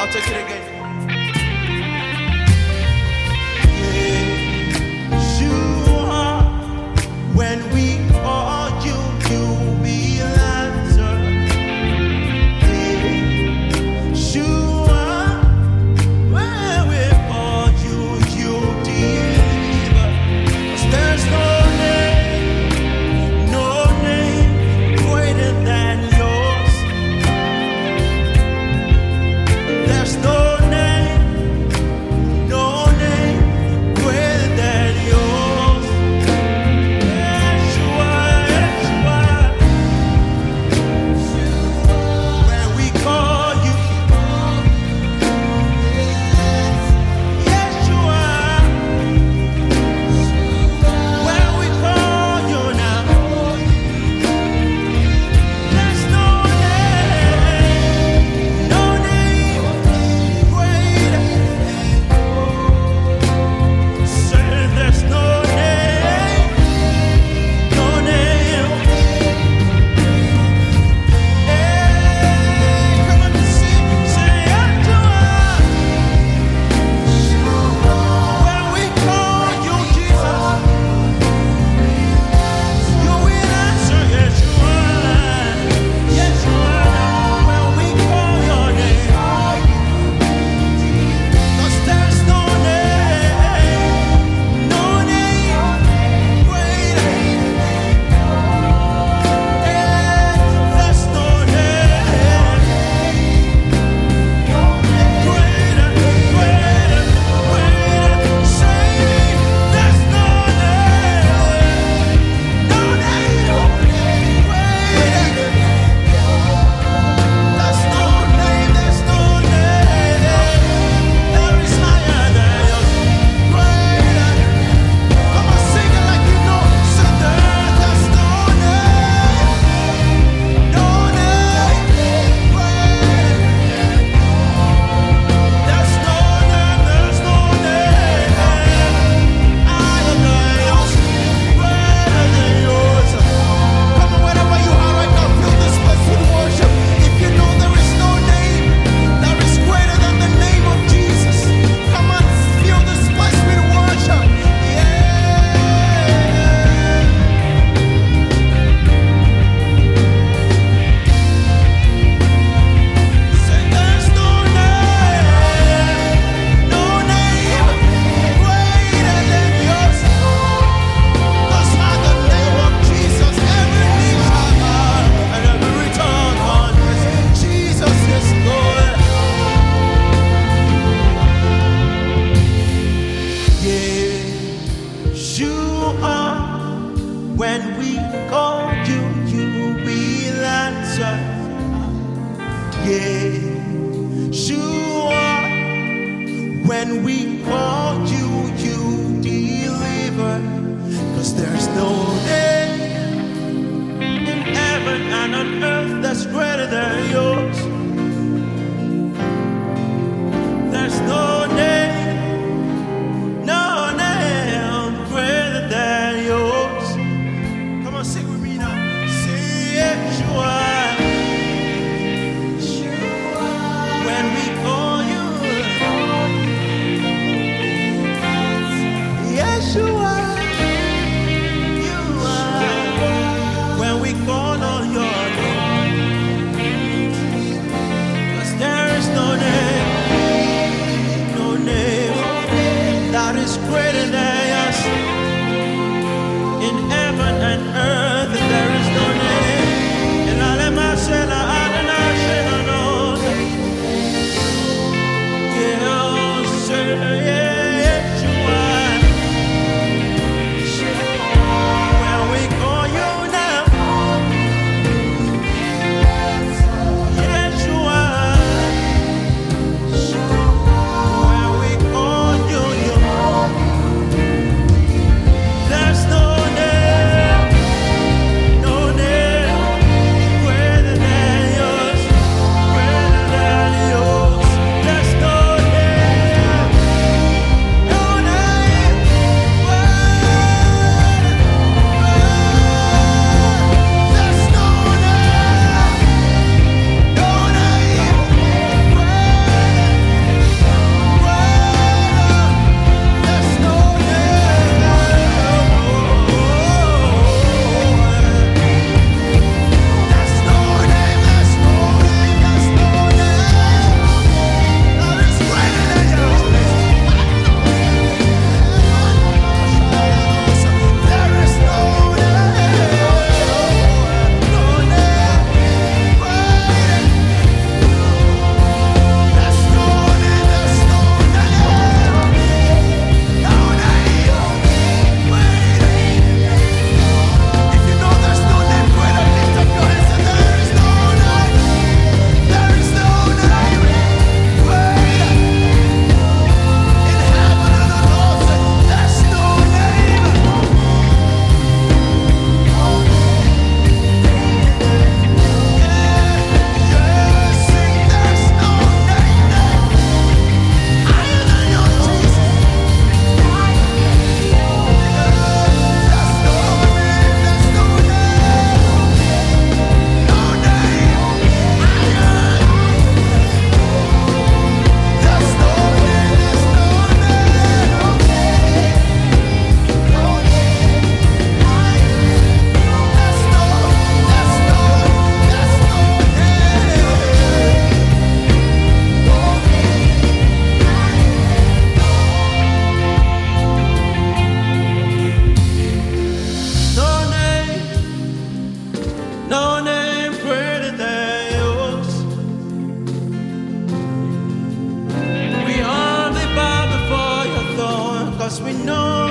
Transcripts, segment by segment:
I'll take it again. Yeshua, when we call you, you deliver. Cause there's no day in heaven and on earth that's greater than yours.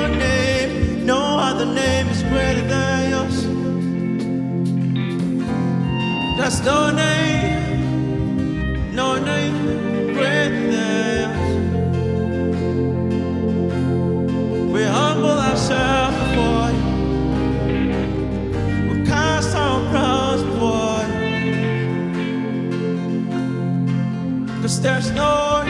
name. No other name is greater than yours. There's no name, no name greater than yours. We humble ourselves before you. We cast our crowns before. Cause there's no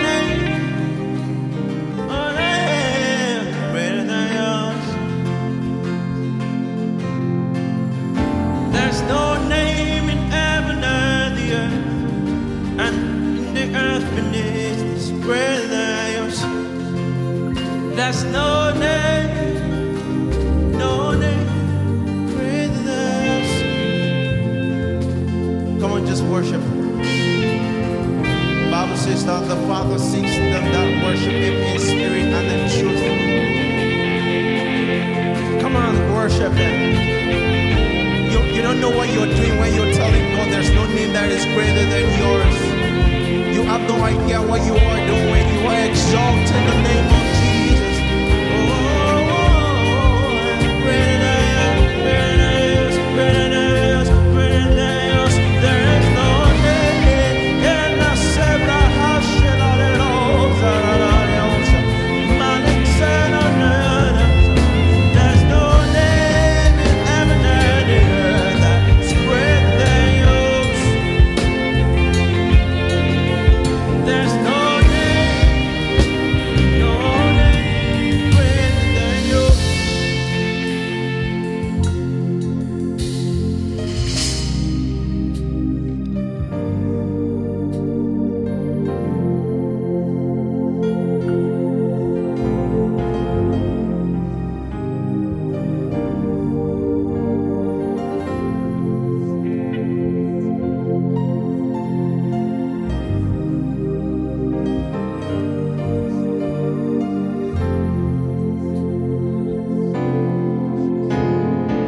There's no name, no name greater than Come on, just worship. The Bible says that the Father seeks them that worship Him in spirit and in truth. Come on, worship Him. You, you don't know what you're doing when you're telling God there's no name that is greater than yours. You have no idea what you are doing. You are exalting the name